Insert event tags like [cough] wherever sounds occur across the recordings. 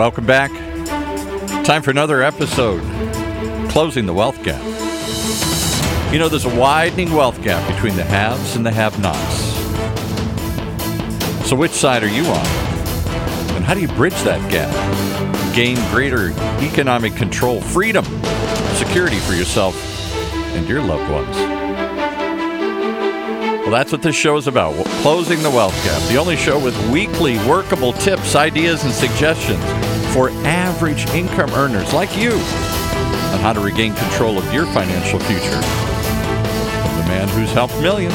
Welcome back. Time for another episode Closing the Wealth Gap. You know, there's a widening wealth gap between the haves and the have nots. So, which side are you on? And how do you bridge that gap? Gain greater economic control, freedom, security for yourself and your loved ones. Well, that's what this show is about closing the wealth gap. The only show with weekly workable tips, ideas, and suggestions for average income earners like you on how to regain control of your financial future. From the man who's helped millions,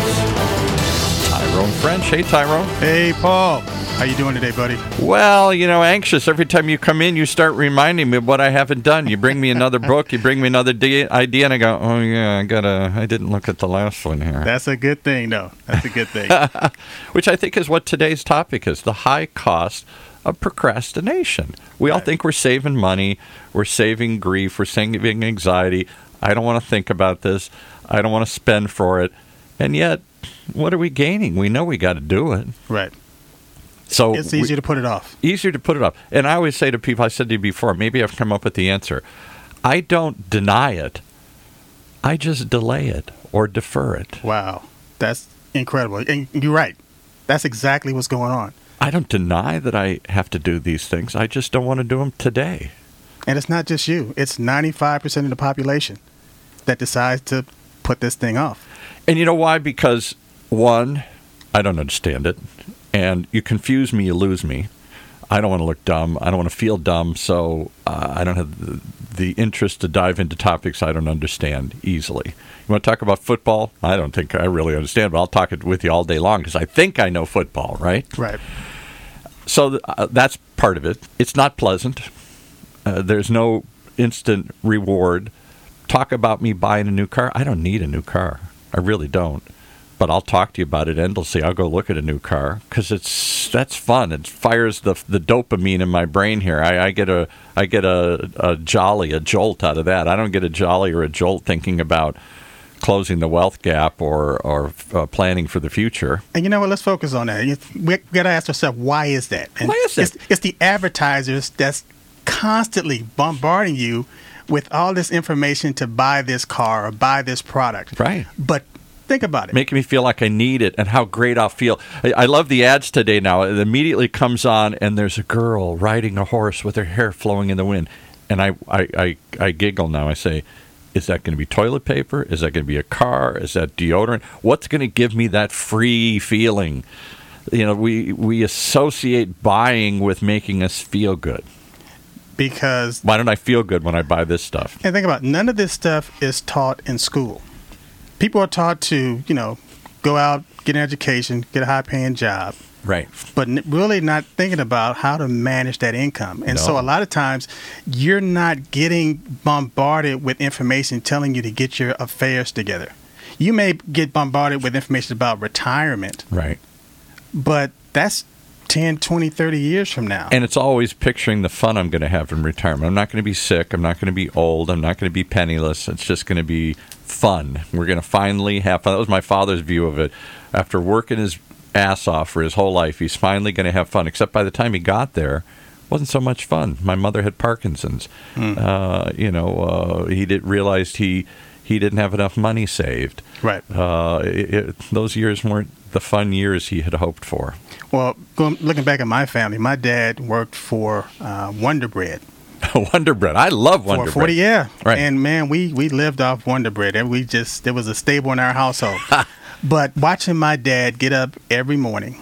Tyrone French. Hey, Tyrone. Hey, Paul. How you doing today, buddy? Well, you know, anxious. Every time you come in, you start reminding me of what I haven't done. You bring me another [laughs] book, you bring me another de- idea, and I go, "Oh yeah, I gotta. I didn't look at the last one here." That's a good thing, though. That's a good thing. [laughs] Which I think is what today's topic is: the high cost of procrastination. We all think we're saving money, we're saving grief, we're saving anxiety. I don't want to think about this. I don't want to spend for it, and yet, what are we gaining? We know we got to do it. right. So It's we- to put it off. easier to put it off. And I always say to people, I said to you before, maybe I've come up with the answer. I don't deny it. I just delay it or defer it. Wow. That's incredible. And you're right. That's exactly what's going on. I don't deny that I have to do these things. I just don't want to do them today. And it's not just you, it's 95% of the population that decides to put this thing off. And you know why? Because one, I don't understand it. And you confuse me, you lose me. I don't want to look dumb. I don't want to feel dumb. So uh, I don't have the, interest to dive into topics I don't understand easily. You want to talk about football? I don't think I really understand, but I'll talk it with you all day long because I think I know football, right? Right. So th- uh, that's part of it. It's not pleasant. Uh, there's no instant reward. Talk about me buying a new car. I don't need a new car. I really don't. But I'll talk to you about it endlessly. I'll go look at a new car because it's that's fun. It fires the the dopamine in my brain here. I, I get a I get a, a jolly a jolt out of that. I don't get a jolly or a jolt thinking about closing the wealth gap or or uh, planning for the future. And you know what? Let's focus on that. We got to ask ourselves, why is that? And Why is that? It's, it's the advertisers that's constantly bombarding you with all this information to buy this car or buy this product. Right. But think about it. making me feel like I need it and how great I'll feel. I, I love the ads today now. It immediately comes on and there's a girl riding a horse with her hair flowing in the wind. And I, I, I, I giggle now. I say, is that going to be toilet paper? Is that going to be a car? Is that deodorant? What's going to give me that free feeling? You know, we, we associate buying with making us feel good. because Why don't I feel good when I buy this stuff? And think about it, none of this stuff is taught in school. People are taught to, you know, go out, get an education, get a high paying job, Right. but really not thinking about how to manage that income. And so a lot of times you're not getting bombarded with information telling you to get your affairs together. You may get bombarded with information about retirement, Right. but that's 10, 20, 30 years from now. And it's always picturing the fun I'm going to have in retirement. I'm not going to be sick. I'm not going to be old. I'm not going to be penniless. It's just going to be fun. We're going to finally have fun. That was my father's view of it. After working his ass off for his whole life, he's finally going to have fun. Except by the time he got there, it wasn't so much fun. My mother had Parkinson's. Uh, you know, uh, he did realized he he didn't have enough money saved. Right. Uh, it, it, those years weren't the fun years he had hoped for. well, going, looking back at my family, my dad worked for uh, Wonder Bread. [laughs] Wonder Bread. I love Wonder For 40, Bread. yeah. Right. And man, we we lived off Wonder Bread. And we just there was a stable in our household. [laughs] but watching my dad get up every morning,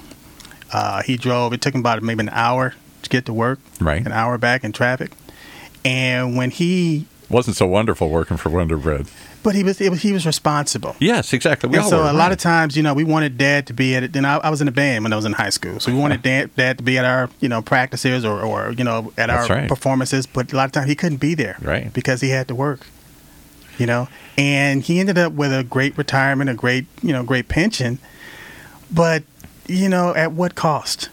uh, he drove. It took him about maybe an hour to get to work. Right. An hour back in traffic. And when he, wasn't so wonderful working for Wonder Bread. But he was, he was responsible. Yes, exactly. We And all so were, a lot of times, you know, we wanted dad to be at it. Then I, I was in a band when I was in high school, so we wanted dad, dad to be at our, you know, practices or, or you know, at That's our right. performances. But a lot of times he couldn't be there, Right. Because he had to work, you know. And he ended up with a great retirement, a great, you know, great pension. But you know, at what cost?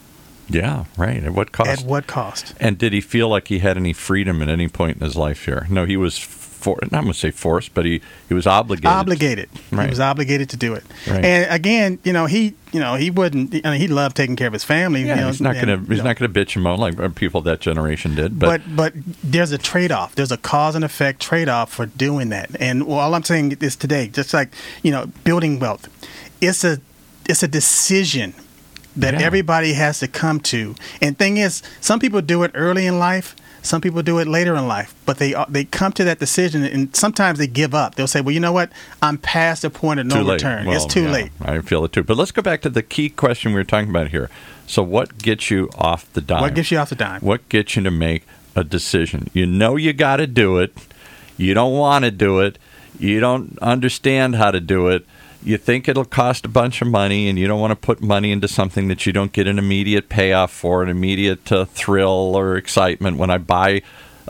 Yeah, right. At what cost? At what cost? and did he feel like he had any freedom at any point in his life here? No, he was for I'm going to say forced, but he he was obligated. obligated. Right. He was obligated to do it. Right. And again, you know, he, you know, he wouldn't. I mean, he loved taking care of his family. Yeah, you know, he's not going to you he's know, not going to bitch and moan like uh, people of that generation did. But, but but there's a trade off. There's a cause and effect trade off for doing that. And well, all I'm saying is today, just like you know, building wealth, it's a it's a decision that Yeah. everybody has to come to. And thing is, some people do it early in life. Some people do it later in life, but they uh, they come to that decision, and sometimes they give up. They'll say, "Well, you know what? I'm past the point of no return. Well, it's too yeah, late." I feel it too. But let's go back to the key question we were talking about here. So, what gets you off the dime? What gets you off the dime? What gets you to make a decision? You know you got to do it. You don't want to do it. You don't understand how to do it. You think it'll cost a bunch of money, and you don't want to put money into something that you don't get an immediate payoff for, an immediate uh, thrill or excitement. When I buy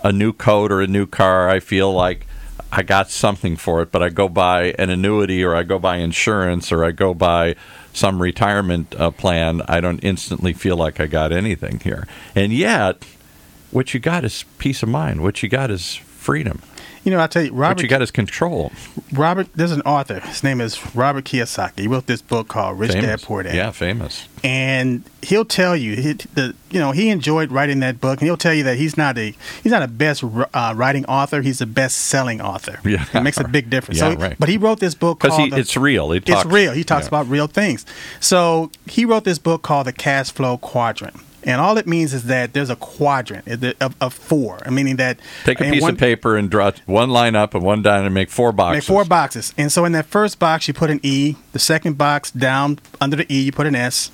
a new coat or a new car, I feel like I got something for it, but I go buy an annuity or I go buy insurance or I go buy some retirement uh, plan. I don't instantly feel like I got anything here. And yet, what you got is peace of mind. What you got is freedom. You know, I tell you, What Robert you got is control. Robert, there's an author. His name is Robert Kiyosaki. He wrote this book called Rich famous. Dad Poor Dad. Yeah, famous. and he'll tell you he, the you know he enjoyed writing that book, and he'll tell you that he's not a he's not a best uh, writing author. He's a best selling author. Yeah. it makes a big difference. [laughs] Yeah, so, right. but he wrote this book Because it's real. He it's real. He talks yeah. about real things. So he wrote this book called the Cash Flow Quadrant. And all it means is that there's a quadrant of, of four, meaning that Take a piece one- of paper and draw one line up and one down and make four boxes. Make four boxes. And so in that first box, you put an E. The second box, down under the E, you put an S.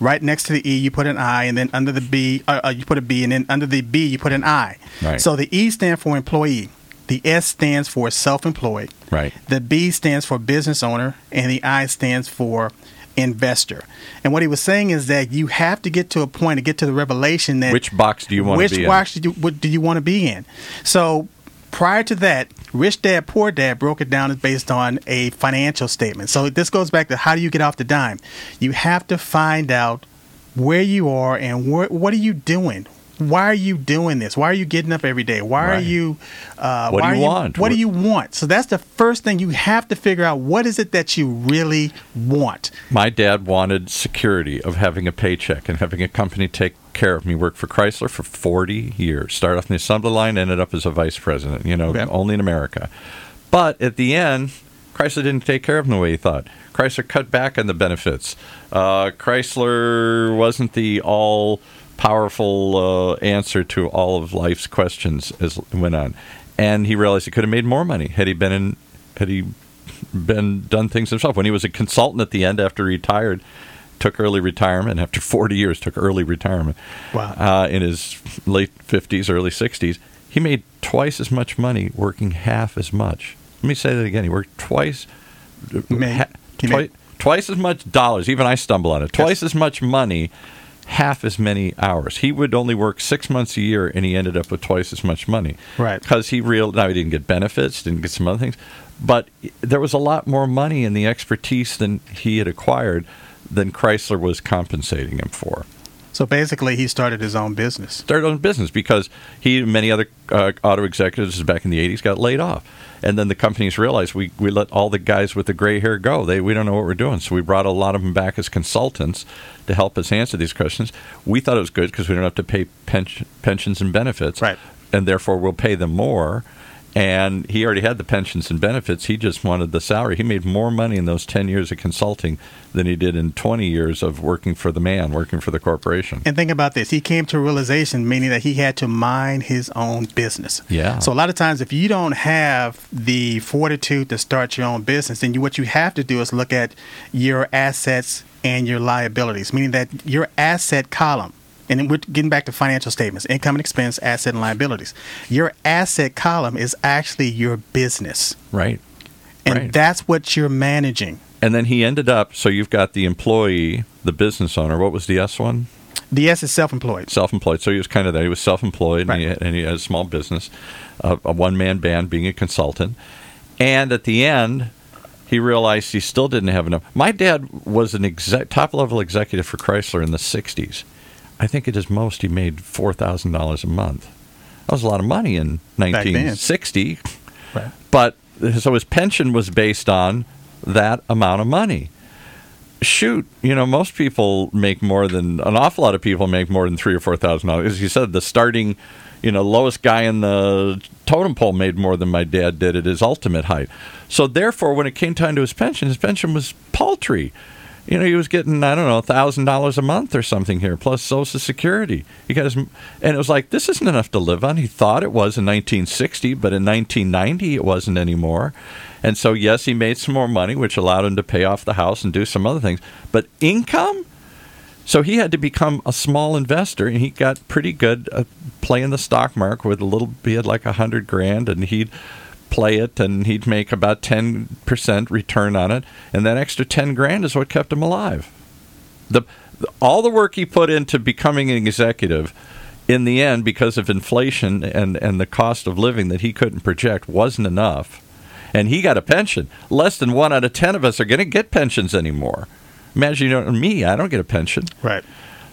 Right next to the E, you put an I. And then under the B, uh, uh, you put a B. And then under the B, you put an I. Right. So the E stands for employee. The S stands for self employed. Right. The B stands for business owner. And the I stands for investor. And what he was saying is that you have to get to a point to get to the revelation that Which box do you want which to be in? Which box do you, what do you want to be in? So prior to that, Rich Dad Poor Dad broke it down as based on a financial statement. So this goes back to how do you get off the dime? You have to find out where you are and wh- what are you doing. Why are you doing this? Why are you getting up every day? Why are you? Uh, What do you are want? What do you want? So that's the first thing you have to figure out. What is it that you really want? My dad wanted security of having a paycheck and having a company take care of me. Worked for Chrysler for 40 years. Started off in the assembly line, ended up as a vice president, you know, Okay. only in America. But at the end, Chrysler didn't take care of him the way he thought. Chrysler cut back on the benefits. Uh, Chrysler wasn't the all powerful uh, answer to all of life's questions as it went on. And he realized he could have made more money had he been in, had he been done things himself. When he was a consultant at the end after he retired, took early retirement after 40 years, took early retirement. Wow. Uh, in his late 50s, early 60s, he made twice as much money working half as much. Let me say that again. He worked twice, Made- ha- twi- made- twice as much dollars. Even I stumble on it. Twice as much money, half as many hours. He would only work six months a year, and he ended up with twice as much money. Right. Because he real now he didn't get benefits, didn't get some other things, but there was a lot more money in the expertise than he had acquired than Chrysler was compensating him for So basically, he started his own business. started on business because he and many other uh, auto executives back in the 80s got laid off. And then the companies realized we, we let all the guys with the gray hair go. They we don't know what we're doing. So we brought a lot of them back as consultants to help us answer these questions. We thought it was good because we don't have to pay pension, pensions and benefits. Right. And therefore we'll pay them more. And he already had the pensions and benefits. He just wanted the salary. He made more money in those 10 years of consulting than he did in 20 years of working for the man, working for the corporation. And think about this. He came to a realization, meaning that he had to mind his own business. Yeah. So a lot of times, if you don't have the fortitude to start your own business, then you, what you have to do is look at your assets and your liabilities, meaning that your asset column. And we're getting back to financial statements, income and expense, asset and liabilities. Your asset column is actually your business. Right. And Right. that's what you're managing. And then he ended up. So you've got the employee, the business owner. What was the S one? The S is self employed. Self-employed. So he was kind of there. He was self-employed, and, he had, and he had a small business, a, a one-man band, being a consultant. And at the end, he realized he still didn't have enough. My dad was an exec, top-level executive for Chrysler in the '60s. I think at his most he made four thousand dollars a month. That was a lot of money in 1960. Right. But so his pension was based on that amount of money. Shoot, you know, most people make more than an awful lot of people make more than three or four thousand dollars. As you said, the starting, you know, lowest guy in the totem pole made more than my dad did at his ultimate height. So therefore, when it came time to his pension, his pension was paltry. You know, he was getting I don't know thousand dollars a month or something here, plus Social Security. He got his, and it was like this isn't enough to live on. He thought it was in 1960, but in 1990 it wasn't anymore. And so yes, he made some more money, which allowed him to pay off the house and do some other things. But income, so he had to become a small investor, and he got pretty good at playing the stock market with a little. He had like a hundred grand, and he'd play it and he'd make about 10% return on it and that extra 10 grand is what kept him alive. The all the work he put into becoming an executive in the end because of inflation and and the cost of living that he couldn't project wasn't enough. And he got a pension. Less than 1 out of 10 of us are going to get pensions anymore. Imagine you know me I don't get a pension. Right.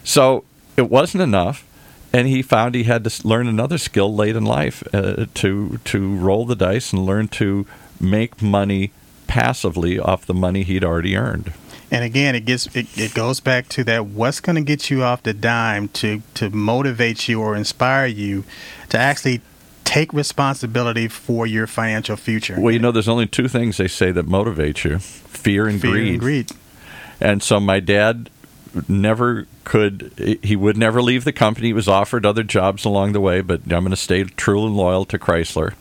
so it wasn't enough, and he found he had to learn another skill late in life uh, to to roll the dice and learn to make money passively off the money he'd already earned. And again, it gets it, it goes back to that what's going to get you off the dime to to motivate you or inspire you to actually take responsibility for your financial future. Well, you know, there's only two things they say that motivate you: fear and Fear greed. and greed. And so my dad never could he would never leave the company. He was offered other jobs along the way but i'm going to stay true and loyal to chrysler.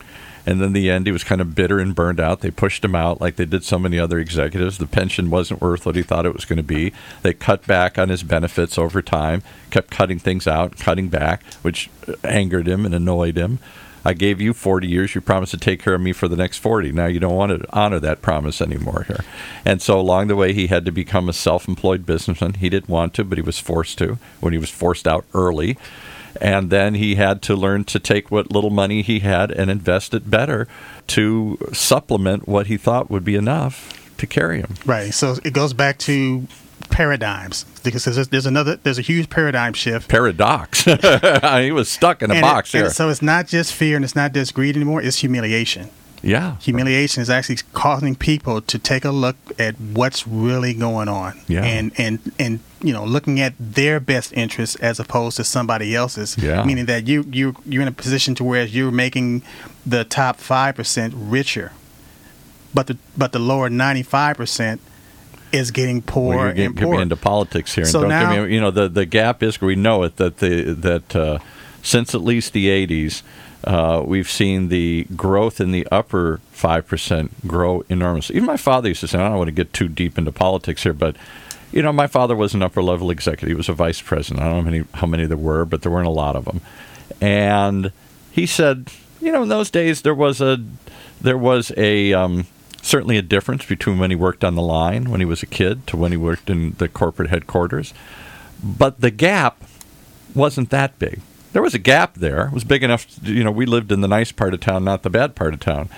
And then the end he was kind of bitter and burned out. They pushed him out like they did so many other executives. The pension wasn't worth what he thought it was going to be. They cut back on his benefits over time kept cutting things out cutting back which angered him and annoyed him I gave you 40 years. You promised to take care of me for the next 40. Now you don't want to honor that promise anymore here. And so along the way, he had to become a self employed businessman. He didn't want to, but he was forced to when he was forced out early. And then he had to learn to take what little money he had and invest it better to supplement what he thought would be enough to carry him. Right. So it goes back to paradigms because there's, there's another there's a huge paradigm shift. Paradox. [laughs] he was stuck in a And box it- here. so it's not just fear and it's not just greed anymore. It's humiliation. yeah. Humiliation is actually causing people to take a look at what's really going on, Yeah. and and and you know, looking at their best interests as opposed to somebody else's. Yeah. Meaning that you you you're in a position to where you're making the top five percent richer, but the but the lower ninety five percent is getting poor Well, getting, and poor. into politics here, and So don't now- give me. You know, the the gap is we know it that the that uh, since at least the '80s, uh, we've seen the growth in the upper five percent grow enormously. Even my father used to say, I don't want to get too deep into politics here, but. You know, my father was an upper level executive. He was a vice president. I don't know how many, how many there were, but there weren't a lot of them. And he said, you know, in those days there was a there was a um, certainly a difference between when he worked on the line when he was a kid to when he worked in the corporate headquarters. But the gap wasn't that big. There was a gap there. It was big enough, to, you know, we lived in the nice part of town, not the bad part of town.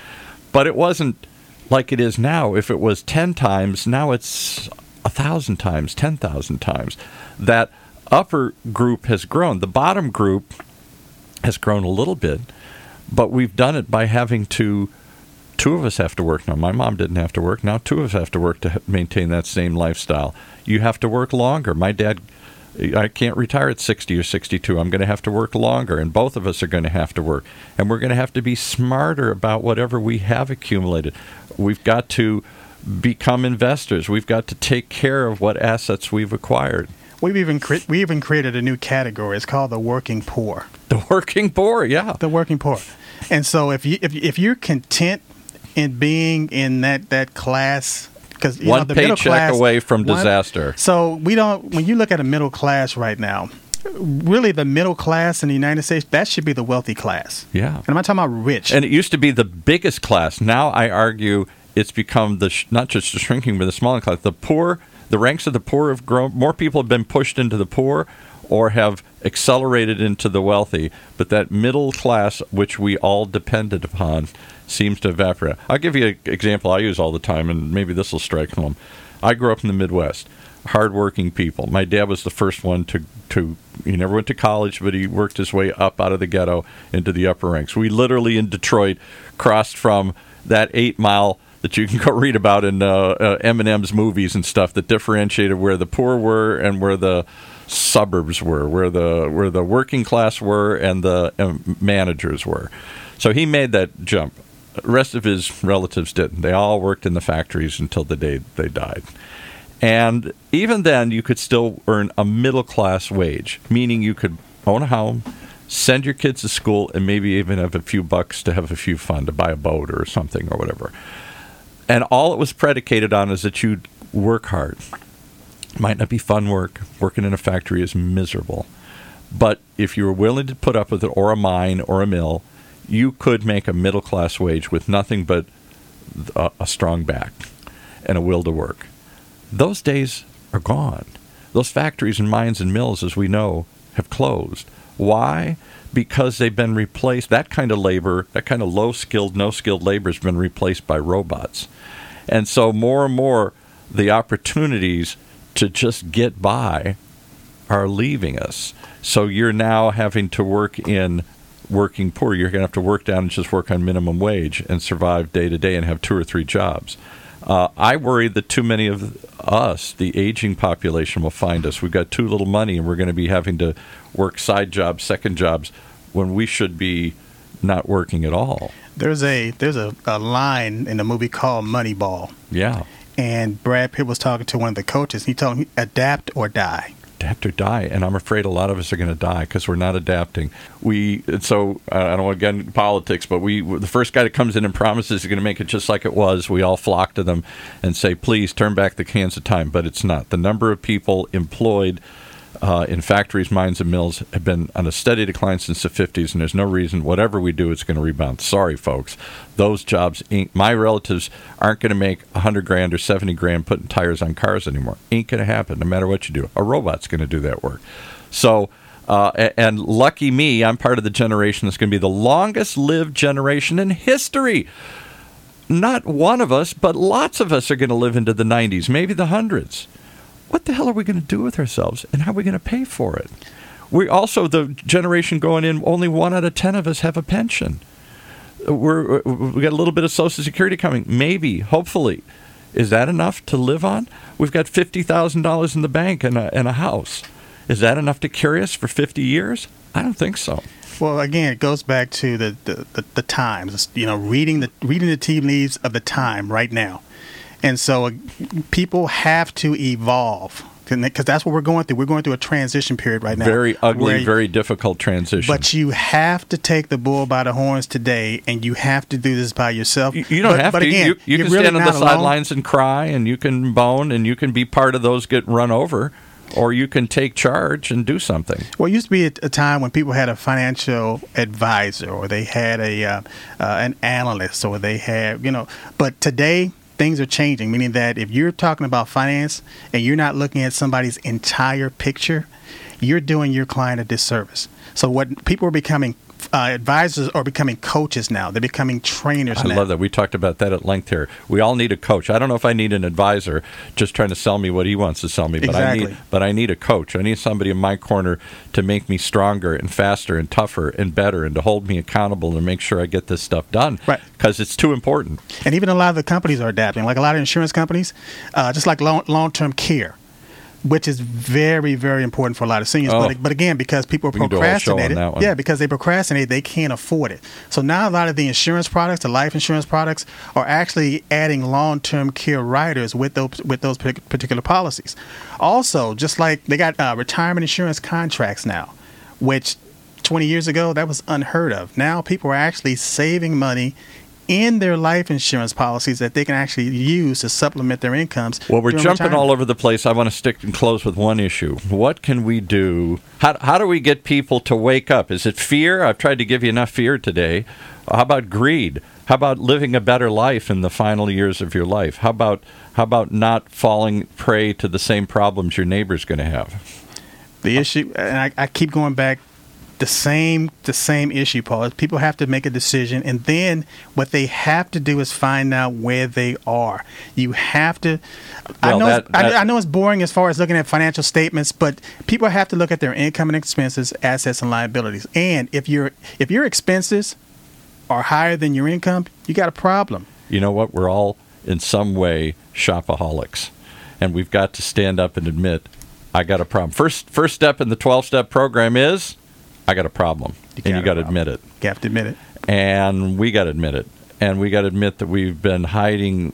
But it wasn't like it is now. If it was 10 times, now it's a 1,000 times, 10,000 times. That upper group has grown. The bottom group has grown a little bit, but we've done it by having to two of us have to work now. My mom didn't have to work. Now two of us have to work to maintain that same lifestyle. You have to work longer. My dad, I can't retire at 60 or 62. I'm going to have to work longer, and both of us are going to have to work. And we're going to have to be smarter about whatever we have accumulated. We've got to become investors. We've got to take care of what assets we've acquired. We've even cre- we even created a new category. It's called the working poor. The working poor, yeah. the working poor. And so if you if, if you're content in being in that that class because One know, the middle paycheck class, away from one- disaster. So we don't when you look at a middle class right now, really the middle class in the United States that should be the wealthy class. Yeah. And I'm not talking about rich. And it used to be the biggest class. Now I argue it's become the sh- not just the shrinking, but the smaller class. The poor, the ranks of the poor have grown. More people have been pushed into the poor, or have accelerated into the wealthy. But that middle class, which we all depended upon, seems to evaporate. I'll give you an example I use all the time, and maybe this will strike home. I grew up in the Midwest. Hardworking people. My dad was the first one to to. He never went to college, but he worked his way up out of the ghetto into the upper ranks. We literally in Detroit crossed from that eight mile that you can go read about in uh, uh, Eminem's movies and stuff that differentiated where the poor were and where the suburbs were, where the where the working class were and the um, managers were. So he made that jump. The rest of his relatives didn't. They all worked in the factories until the day they died. And even then, you could still earn a middle class wage, meaning you could own a home, send your kids to school, and maybe even have a few bucks to have a few fun to buy a boat or something or whatever. And all it was predicated on is that you'd work hard. Might not be fun work. Working in a factory is miserable. But if you were willing to put up with it, or a mine, or a mill, you could make a middle class wage with nothing but a, a strong back and a will to work. Those days are gone. Those factories and mines and mills, as we know, have closed. Why? Because they've been replaced. That kind of labor, that kind of low skilled, no skilled labor has been replaced by robots. And so more and more, the opportunities to just get by are leaving us. So you're now having to work in working poor. You're going to have to work down and just work on minimum wage and survive day to day and have two or three jobs. Uh, I worry that too many of us, the aging population, will find us. We've got too little money and we're going to be having to work side jobs, second jobs, when we should be not working at all. There's a there's a, a line in the movie called Moneyball. Yeah. And Brad Pitt was talking to one of the coaches. He told him, adapt or die adapt or die. And I'm afraid a lot of us are going to die because we're not adapting. We so I don't want to get into politics, but we the first guy that comes in and promises he's going to make it just like it was. We all flock to them and say, please turn back the cans of time. But it's not. The number of people employed uh, in factories, mines, and mills have been on a steady decline since the 50s, and there's no reason, whatever we do, it's going to rebound. Sorry, folks. Those jobs, ain't, my relatives aren't going to make 100 grand or 70 grand putting tires on cars anymore. Ain't going to happen, no matter what you do. A robot's going to do that work. So, uh, and lucky me, I'm part of the generation that's going to be the longest lived generation in history. Not one of us, but lots of us are going to live into the 90s, maybe the hundreds what the hell are we going to do with ourselves and how are we going to pay for it? We also, the generation going in, only one out of 10 of us have a pension. We're, we got a little bit of Social Security coming. Maybe, hopefully. Is that enough to live on? We've got $50,000 in the bank and a, and a house. Is that enough to carry us for 50 years? I don't think so. Well, again, it goes back to the, the, the, the times. You know, reading the reading the tea leaves of the time right now. And so uh, people have to evolve because that's what we're going through. We're going through a transition period right now. Very ugly, very difficult transition. But you have to take the bull by the horns today, and you have to do this by yourself. You, you don't but, have but to. Again, you, you can really stand on the sidelines and cry, and you can bone, and you can be part of those get run over. Or you can take charge and do something. Well, it used to be a, time when people had a financial advisor, or they had a uh, uh, an analyst, or they had you know. But today, things are changing, meaning that if you're talking about finance and you're not looking at somebody's entire picture, you're doing your client a disservice. So what people are becoming uh, advisors are becoming coaches now. They're becoming trainers. I now. love that. We talked about that at length here. We all need a coach. I don't know if I need an advisor just trying to sell me what he wants to sell me, but exactly. I need but I need a coach. I need somebody in my corner to make me stronger and faster and tougher and better and to hold me accountable and make sure I get this stuff done. Right. Because it's too important. And even a lot of the companies are adapting. Like a lot of insurance companies, uh, just like long term care which is very, very important for a lot of seniors. Oh. But, but again, because people procrastinate, yeah, because they procrastinate, they can't afford it. So now a lot of the insurance products, the life insurance products, are actually adding long-term care riders with those with those particular policies. Also, just like they got uh, retirement insurance contracts now, which 20 years ago that was unheard of. Now people are actually saving money in their life insurance policies that they can actually use to supplement their incomes. Well, we're jumping retirement. all over the place. I want to stick and close with one issue. What can we do? How, how do we get people to wake up? Is it fear? I've tried to give you enough fear today. How about greed? How about living a better life in the final years of your life? How about how about not falling prey to the same problems your neighbor's going to have? The issue, and I, I keep going back the same the same issue, Paul. is People have to make a decision, and then what they have to do is find out where they are. You have to. I know. that- I, that- I know it's boring as far as looking at financial statements, but people have to look at their income and expenses, assets and liabilities. And if your if your expenses are higher than your income, you got a problem. you know what? We're all in some way shopaholics, and we've got to stand up and admit, I got a problem. First, first step in the twelve step program is, I got a problem, and got you got to admit it, You have to admit it. and we got to admit it, and we got to admit that we've been hiding.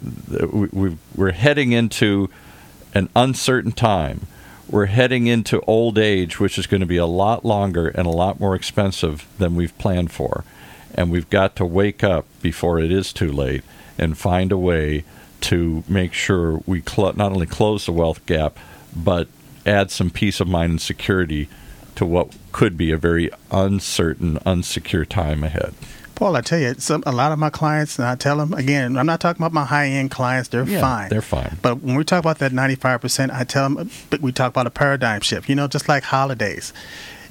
we- we- We're heading into an uncertain time. We're heading into old age, which is going to be a lot longer and a lot more expensive than we've planned for. And we've got to wake up before it is too late and find a way to make sure we cl- not only close the wealth gap, but add some peace of mind and security to what could be a very uncertain, unsecure time ahead. Paul, I tell you, some, a lot of my clients, and I tell them again, I'm not talking about my high end clients; they're Yeah, fine. they're fine. But when we talk about that 95 percent, I tell them, but we talk about a paradigm shift. You know, just like holidays.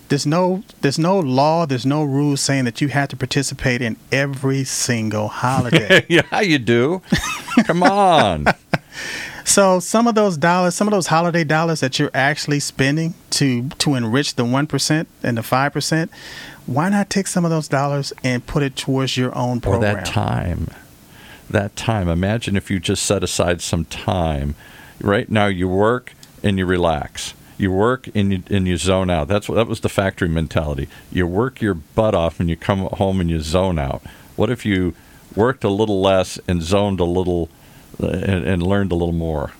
There's no, there's no law, there's no rules saying that you have to participate in every single holiday. [laughs] yeah, you do. Come on. [laughs] so some of those dollars, some of those holiday dollars that you're actually spending to to enrich the one percent and the five percent, why not take some of those dollars and put it towards your own program? or that time that time. Imagine if you just set aside some time. Right now you work and you relax. You work and you, and you zone out. That's what that was the factory mentality. You work your butt off and you come home and you zone out. What if you worked a little less and zoned a little and, and learned a little more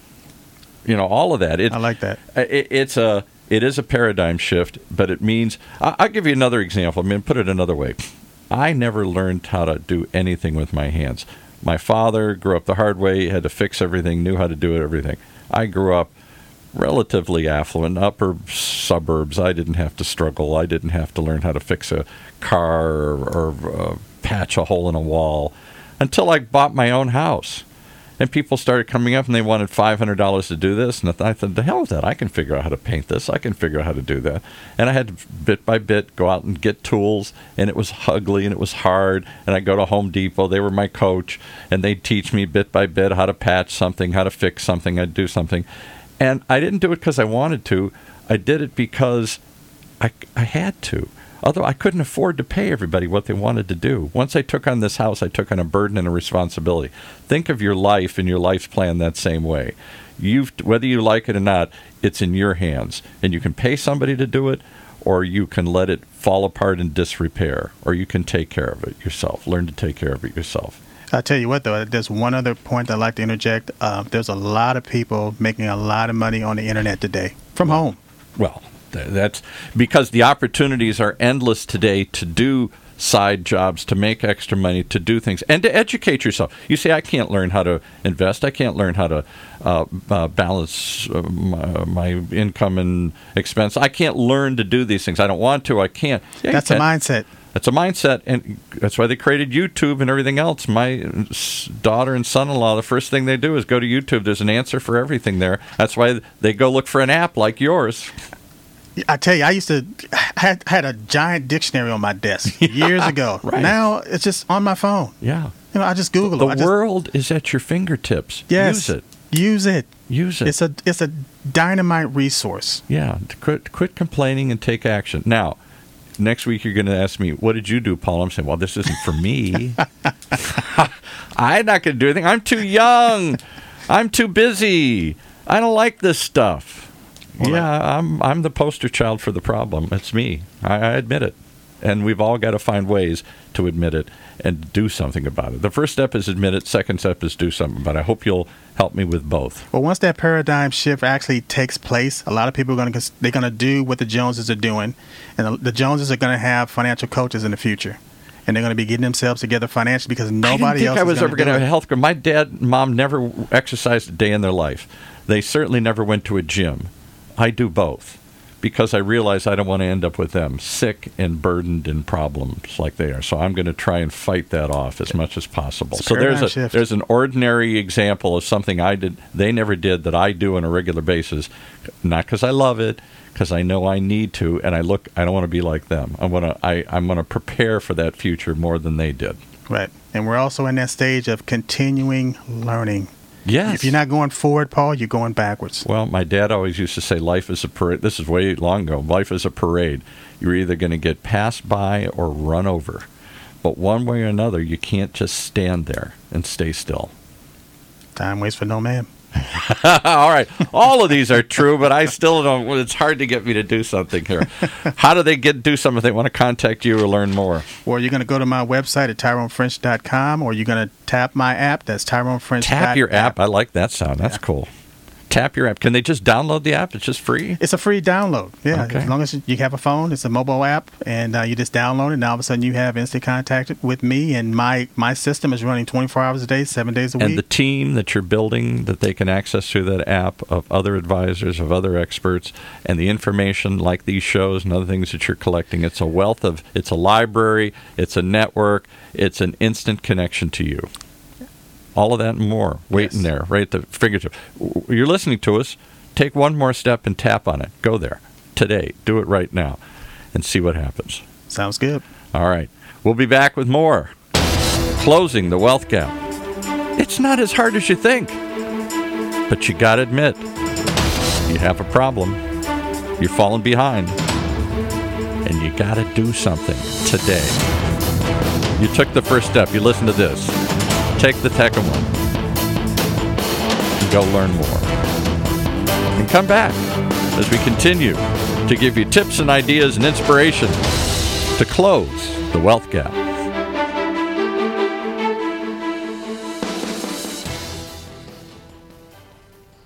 you know all of that it, I like that. it, it's a it is a paradigm shift, but it means I, I'll give you another example. I mean, put it another way. I never learned how to do anything with my hands. My father grew up the hard way, had to fix everything, knew how to do it, everything. I grew up relatively affluent, upper suburbs. I didn't have to struggle. I didn't have to learn how to fix a car or, or uh, patch a hole in a wall until I bought my own house. And people started coming up and they wanted $500 to do this. And I thought, the hell with that. I can figure out how to paint this. I can figure out how to do that. And I had to, bit by bit, go out and get tools. And it was ugly and it was hard. And I'd go to Home Depot. They were my coach. And they'd teach me bit by bit how to patch something, how to fix something. I'd do something. And I didn't do it because I wanted to. I did it because I, I had to. Although I couldn't afford to pay everybody what they wanted to do. Once I took on this house, I took on a burden and a responsibility. Think of your life and your life's plan that same way. You've, whether you like it or not, it's in your hands. And you can pay somebody to do it, or you can let it fall apart in disrepair, or you can take care of it yourself. Learn to take care of it yourself. I'll tell you what, though, there's one other point I'd like to interject. Uh, there's a lot of people making a lot of money on the internet today from home. Well, that's because the opportunities are endless today to do side jobs, to make extra money, to do things, and to educate yourself. You say, I can't learn how to invest. I can't learn how to uh, uh, balance uh, my, my income and expense. I can't learn to do these things. I don't want to. I can't. Yeah, That's a mindset. That's a mindset, and that's why they created YouTube and everything else. My daughter and son-in-law, the first thing they do is go to YouTube. There's an answer for everything there. That's why they go look for an app like yours. [laughs] I tell you, I used to had, had a giant dictionary on my desk [laughs] years ago. right. Now it's just on my phone. Yeah. You know, I just Google The it. Just, world is at your fingertips. yes, Use it. Use it. Use it. It's a it's a dynamite resource. yeah. Quit, quit complaining and take action. Now, next week you're going to ask me, "What did you do, Paul?" I'm saying, "Well, this isn't for me. [laughs] I'm not going to do anything. I'm too young. I'm too busy. I don't like this stuff." Well, yeah, I'm I'm the poster child for the problem. It's me. I, I admit it. And we've all got to find ways to admit it and do something about it. The first step is admit it. Second step is do something. But I hope you'll help me with both. Well, once that paradigm shift actually takes place, a lot of people are going to they're going to do what the Joneses are doing, and the, the Joneses are going to have financial coaches in the future, and they're going to be getting themselves together financially because I nobody think else. I is was ever going to have a health care. My dad and mom never exercised a day in their life. They certainly never went to a gym. I do both. because I realize I don't want to end up with them sick and burdened in problems like they are. So I'm going to try and fight that off as much as possible. So there's a shift. there's an ordinary example of something I did they never did that I do on a regular basis, not because I love it, because I know I need to, and I look I don't want to be like them. I want to I I'm going to prepare for that future more than they did. Right. And we're also in that stage of continuing learning. Yes. If you're not going forward, Paul, you're going backwards. Well, my dad always used to say life is a parade. This is way long ago. Life is a parade. You're either going to get passed by or run over. But one way or another, you can't just stand there and stay still. Time waits for no man. [laughs] All right. All of these are true, but I still don't. It's hard to get me to do something here. How do they get do something if they want to contact you or learn more? Or you're going to go to my website at tyronefrench.com or you're going to tap my app. That's Tyrone French. Tap your app. I like that sound. That's cool. Tap your app. Can they just download the app? It's just free. It's a free download. Yeah, Okay. as long as you have a phone, it's a mobile app, and uh, you just download it. And all of a sudden, you have instant contact with me, and my my system is running 24 hours a day, seven days a and week. And the team that you're building that they can access through that app of other advisors of other experts and the information like these shows and other things that you're collecting it's a wealth of it's a library it's a network it's an instant connection to you all of that and more waiting Yes. there right at the fingertip you're listening to us take one more step and tap on it go there today do it right now and see what happens Sounds good. all right. We'll be back with more. Closing the wealth gap. It's not as hard as you think. But you got to admit, you have a problem. You're falling behind. And you got to do something today. You took the first step. You listen to this. Take the Tecum one. And go learn more. And come back as we continue to give you tips and ideas and inspiration to close the wealth gap.